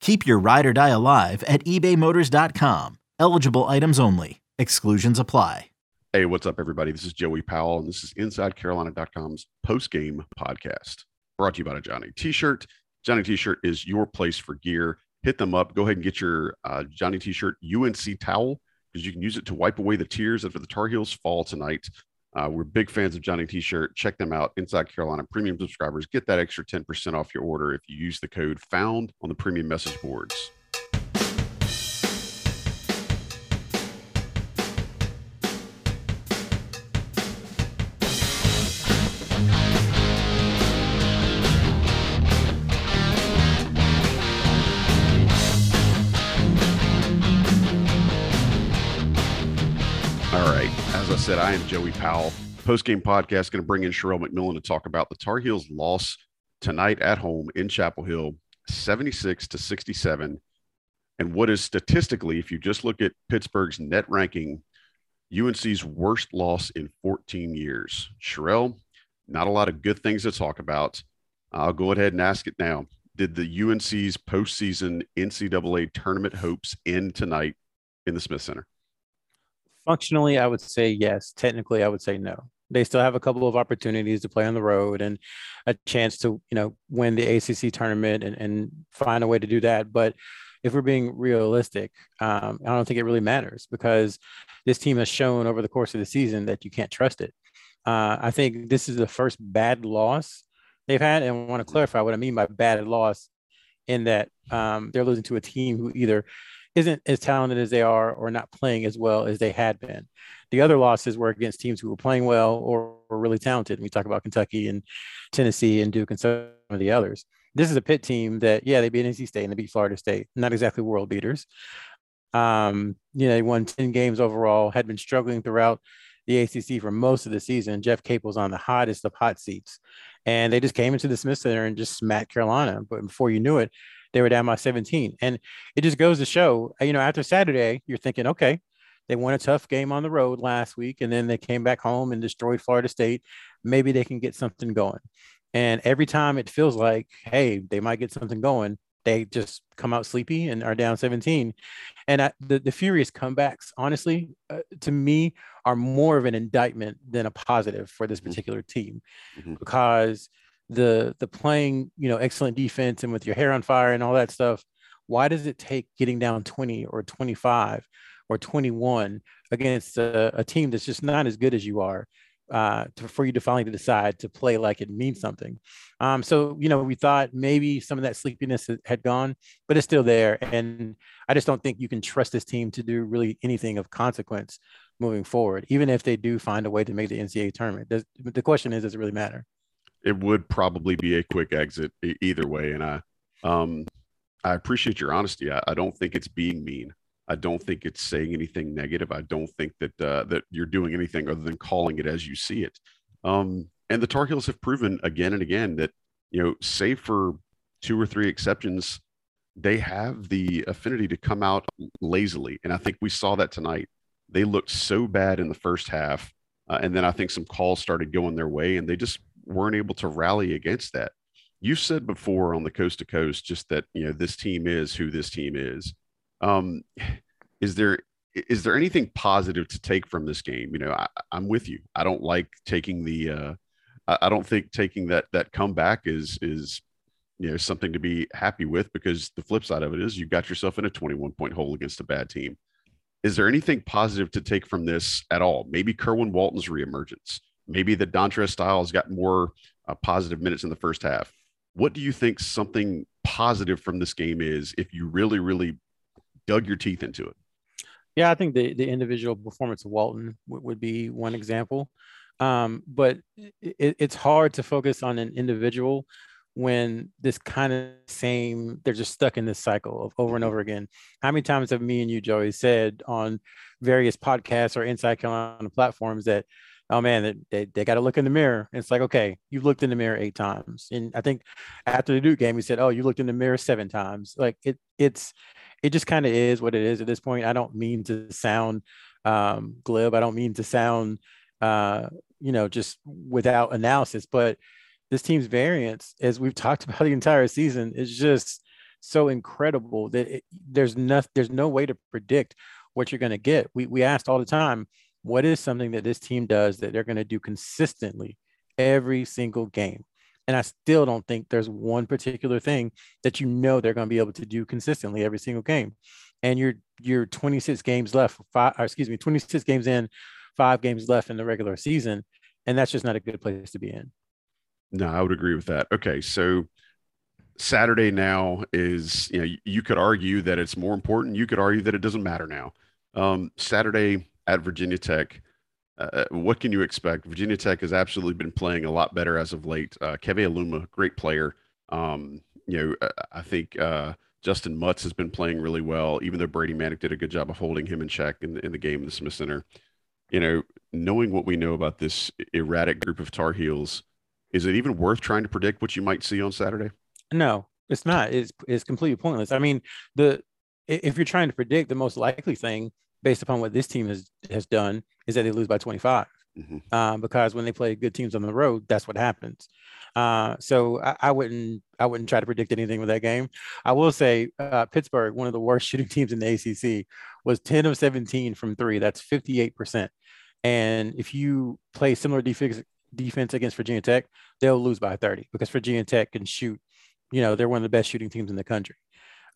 Keep your ride or die alive at ebaymotors.com. Eligible items only. Exclusions apply. Hey, what's up, everybody? This is Joey Powell, and this is InsideCarolina.com's post-game podcast, brought to you by a Johnny T-shirt. Johnny T-shirt is your place for gear. Hit them up. Go ahead and get your uh, Johnny T-shirt UNC towel because you can use it to wipe away the tears after the Tar Heels fall tonight. Uh, we're big fans of Johnny T-shirt. Check them out. Inside Carolina premium subscribers get that extra 10% off your order if you use the code found on the premium message boards. Said, I am Joey Powell. Post game podcast going to bring in Sherrell McMillan to talk about the Tar Heels' loss tonight at home in Chapel Hill, 76 to 67. And what is statistically, if you just look at Pittsburgh's net ranking, UNC's worst loss in 14 years. Sherrell, not a lot of good things to talk about. I'll go ahead and ask it now. Did the UNC's postseason NCAA tournament hopes end tonight in the Smith Center? Functionally, I would say yes. Technically, I would say no. They still have a couple of opportunities to play on the road and a chance to, you know, win the ACC tournament and, and find a way to do that. But if we're being realistic, um, I don't think it really matters because this team has shown over the course of the season that you can't trust it. Uh, I think this is the first bad loss they've had, and I want to clarify what I mean by bad loss, in that um, they're losing to a team who either isn't as talented as they are or not playing as well as they had been. The other losses were against teams who were playing well or were really talented. We talk about Kentucky and Tennessee and Duke and some of the others. This is a Pitt team that, yeah, they beat NC State and they beat Florida State. Not exactly world beaters. Um, you know, they won 10 games overall, had been struggling throughout the ACC for most of the season. Jeff Capel's on the hottest of hot seats. And they just came into the Smith Center and just smacked Carolina. But before you knew it, they were down by 17. And it just goes to show, you know, after Saturday, you're thinking, okay, they won a tough game on the road last week, and then they came back home and destroyed Florida State. Maybe they can get something going. And every time it feels like, hey, they might get something going, they just come out sleepy and are down 17. And I, the, the furious comebacks, honestly, uh, to me, are more of an indictment than a positive for this particular team mm-hmm. because – the the playing you know excellent defense and with your hair on fire and all that stuff why does it take getting down 20 or 25 or 21 against a, a team that's just not as good as you are uh, to, for you to finally decide to play like it means something. Um, so, you know, we thought maybe some of that sleepiness had gone, but it's still there. And I just don't think you can trust this team to do really anything of consequence moving forward, even if they do find a way to make the NCAA tournament. Does, the question is, does it really matter? It would probably be a quick exit either way. And I, um, I appreciate your honesty. I, I, don't think it's being mean. I don't think it's saying anything negative. I don't think that uh, that you're doing anything other than calling it as you see it. Um, and the Tar Heels have proven again and again that you know, save for two or three exceptions, they have the affinity to come out lazily. And I think we saw that tonight. They looked so bad in the first half. Uh, and then I think some calls started going their way and they just weren't able to rally against that. You said before on the coast to coast just that you know this team is who this team is. Um, is there is there anything positive to take from this game? You know, I, am with you. I don't like taking the. Uh, I, I don't think taking that that comeback is is you know something to be happy with because the flip side of it is you got yourself in a 21 point hole against a bad team. Is there anything positive to take from this at all? Maybe Kerwin Walton's reemergence maybe the Dontrez Styles got more uh, positive minutes in the first half. What do you think something positive from this game is if you really, really dug your teeth into it? Yeah, I think the, the individual performance of Walton w- would be one example. Um, but it, it's hard to focus on an individual when this kind of same they're just stuck in this cycle of over and over again. How many times have me and you, Joey, said on various podcasts or Inside Carolina platforms that, oh man, they, they got to look in the mirror. And it's like, okay, you've looked in the mirror eight times. And I think after the Duke game, we said, oh, you looked in the mirror seven times. Like it, it's, it just kind of is what it is at this point. I don't mean to sound um, glib. I don't mean to sound, uh, you know, just without analysis, but this team's variance, as we've talked about the entire season, is just so incredible that it, there's no there's no way to predict what you're going to get. We we asked all the time, what is something that this team does that they're going to do consistently every single game? And I still don't think there's one particular thing that you know they're going to be able to do consistently every single game. And you're you're 26 games left, five, excuse me, 26 games in, five games left in the regular season, and that's just not a good place to be in. No, I would agree with that. Okay, so Saturday now is, you know, you could argue that it's more important. You could argue that it doesn't matter now. Um, Saturday at Virginia Tech, uh, uh, what can you expect? Virginia Tech has absolutely been playing a lot better as of late. Uh, Keve Aluma, great player. Um, you know, uh, I think uh, Justyn Mutts has been playing really well, even though Brady Manek did a good job of holding him in check in the, in the game in the Smith Center. You know, knowing what we know about this erratic group of Tar Heels, is it even worth trying to predict what you might see on Saturday? No, it's not. It's it's completely pointless. I mean, the if you're trying to predict the most likely thing based upon what this team has has done is that they lose by 25. Mm-hmm. Um, because when they play good teams on the road, that's what happens. Uh, so I, I, wouldn't I wouldn't try to predict anything with that game. I will say uh, Pittsburgh, one of the worst shooting teams in the ACC, was 10 of 17 from three. That's 58 percent. And if you play similar defense defense against Virginia Tech, they'll lose by 30 because Virginia Tech can shoot. You know, they're one of the best shooting teams in the country.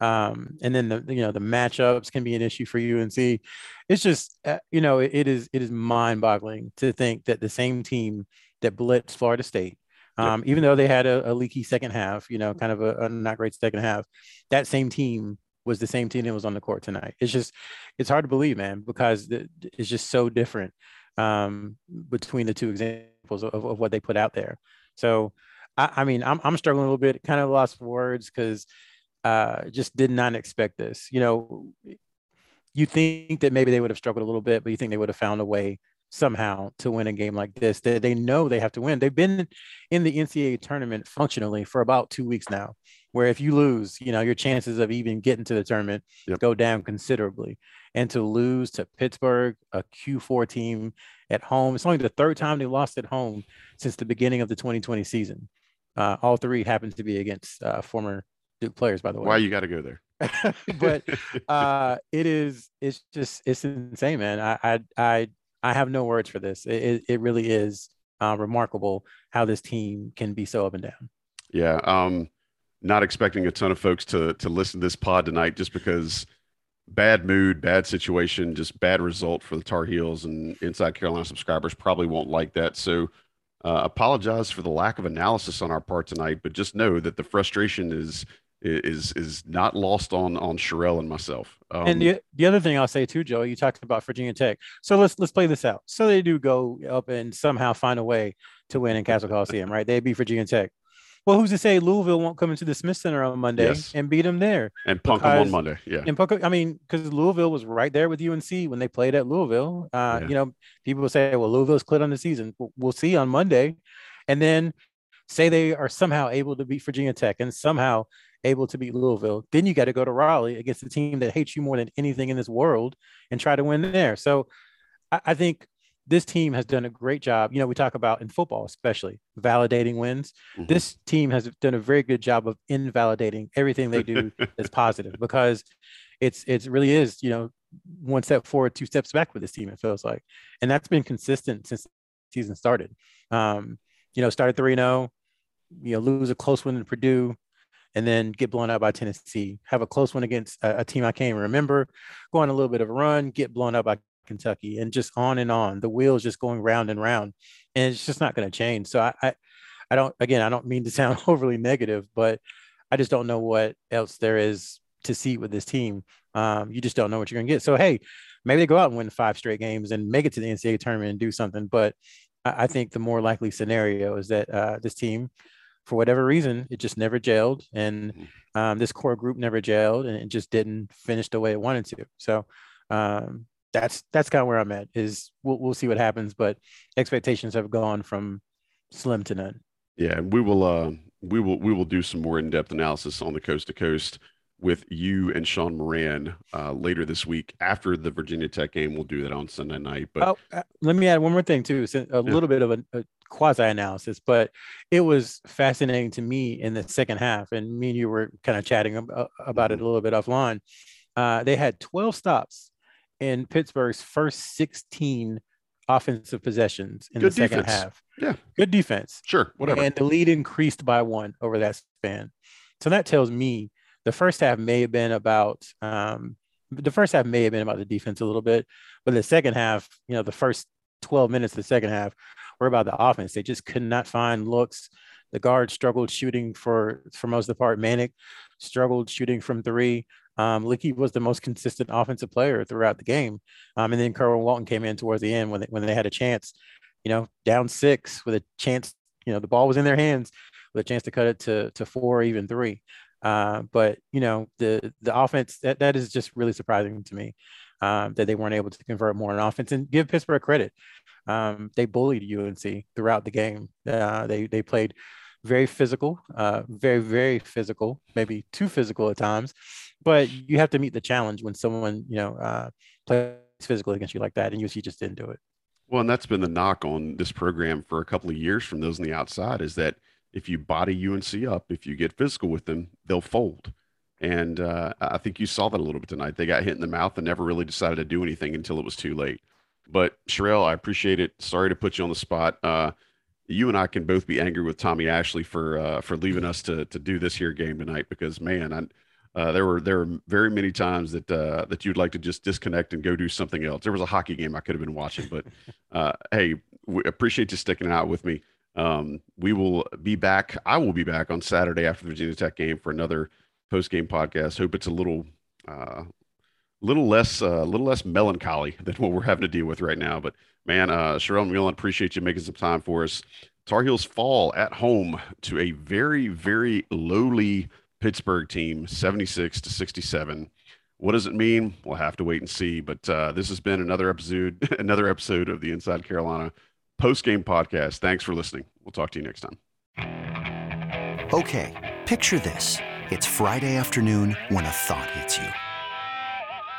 Um, and then the you know the matchups can be an issue for UNC. It's just uh, you know it, it is it is mind boggling to think that the same team that blitzed Florida State, um, yep. even though they had a, a, leaky second half, you know, kind of a, a not great second half, that same team was the same team that was on the court tonight. It's just it's hard to believe, man, because it's just so different um, between the two examples of, of, what they put out there. So, I, I, mean, I'm, I'm struggling a little bit, kind of lost words because uh, just did not expect this. You know, you think that maybe they would have struggled a little bit, but you think they would have found a way somehow to win a game like this. They, they know they have to win. They've been in the NCAA tournament functionally for about two weeks now, where if you lose, you know, your chances of even getting to the tournament yep. go down considerably and to lose to Pittsburgh, a Q4 team at home. It's only the third time they lost at home since the beginning of the 2020 season. Uh, all three happen to be against uh, former players, by the way. Why you got to go there? but uh, it is. It's just. It's insane, man. I I I, I have no words for this. It it, it really is uh, remarkable how this team can be so up and down. Yeah. Um. Not expecting a ton of folks to to listen to this pod tonight, just because bad mood, bad situation, just bad result for the Tar Heels and Inside Carolina subscribers probably won't like that. So uh, apologize for the lack of analysis on our part tonight, but just know that the frustration is is is not lost on on Sherrell and myself. Um, and the, the other thing I'll say too, Joe, you talked about Virginia Tech. So let's let's play this out. So they do go up and somehow find a way to win in Cassell Coliseum, right? They beat Virginia Tech. Well, who's to say Louisville won't come into the Smith Center on Monday yes. and beat them there? And punk because, them on Monday. Yeah. And punk, I mean, because Louisville was right there with UNC when they played at Louisville. Uh, yeah. You know, people will say, well, Louisville's cleared on the season. We'll see on Monday. And then say they are somehow able to beat Virginia Tech and somehow able to beat Louisville. Then you got to go to Raleigh against the team that hates you more than anything in this world and try to win there. So I, I think this team has done a great job. You know, we talk about in football, especially validating wins. Mm-hmm. This team has done a very good job of invalidating everything they do as positive because it's it's really is you know one step forward, two steps back with this team. It feels like, and that's been consistent since season started. Um, you know, started three zero, oh, you know, lose a close one to Purdue, and then get blown out by Tennessee. Have a close one against a, a team I can't even remember, go on a little bit of a run, get blown out by Kentucky, and just on and on. The wheels just going round and round, and it's just not going to change. So I, I, I don't. Again, I don't mean to sound overly negative, but I just don't know what else there is to see with this team. Um, you just don't know what you're going to get. So hey, maybe they go out and win five straight games and make it to the NCAA tournament and do something. But I, I think the more likely scenario is that uh, this team, for whatever reason, it just never gelled, and mm-hmm. um, this core group never gelled, and it just didn't finish the way it wanted to. So um, that's that's kind of where I'm at. Is we'll we'll see what happens, but expectations have gone from slim to none. Yeah, and we will uh, we will we will do some more in depth analysis on the coast to coast with you and Sean Moran uh, later this week after the Virginia Tech game. We'll do that on Sunday night. But oh, uh, let me add one more thing too, a yeah. little bit of a, a quasi analysis, but it was fascinating to me in the second half. And me and you were kind of chatting about, uh, about mm-hmm. it a little bit offline. Uh, they had 12 stops in Pittsburgh's first 16 offensive possessions in Good the second defense. half. Yeah. Good defense. Sure. Whatever. And the lead increased by one over that span. So that tells me the first half may have been about um, the first half may have been about the defense a little bit, but the second half, you know, the first 12 minutes of the second half about the offense. They just could not find looks. The guards struggled shooting for for most of the part. Manek struggled shooting from three. Um, Leaky was the most consistent offensive player throughout the game. Um, and then Kerwin Walton came in towards the end when they, when they had a chance, you know, down six with a chance, you know, the ball was in their hands with a chance to cut it to, to four or even three. Uh, but you know the the offense that, that is just really surprising to me um, that they weren't able to convert more on offense and give Pittsburgh credit. Um, they bullied UNC throughout the game. Uh, they they played very physical, uh, very very physical, maybe too physical at times. But you have to meet the challenge when someone you know uh, plays physical against you like that, and UNC just didn't do it. Well, and that's been the knock on this program for a couple of years from those on the outside is that if you body UNC up, if you get physical with them, they'll fold. And uh, I think you saw that a little bit tonight. They got hit in the mouth and never really decided to do anything until it was too late. But Sherrell, I appreciate it. Sorry to put you on the spot. Uh, you and I can both be angry with Tommy Ashley for uh, for leaving us to to do this here game tonight because man, I, uh, there were there were very many times that uh, that you'd like to just disconnect and go do something else. There was a hockey game I could have been watching, but uh, hey, we appreciate you sticking out with me. Um, we will be back. I will be back on Saturday after the Virginia Tech game for another post game podcast. Hope it's a little, uh, little less, a uh, little less melancholy than what we're having to deal with right now. But man, uh, Sherrell Mullen, appreciate you making some time for us. Tar Heels fall at home to a very, very lowly Pittsburgh team, 76 to 67. What does it mean? We'll have to wait and see. But uh, this has been another episode, another episode of the Inside Carolina post game podcast. Thanks for listening. We'll talk to you next time. Okay, picture this. It's Friday afternoon when a thought hits you.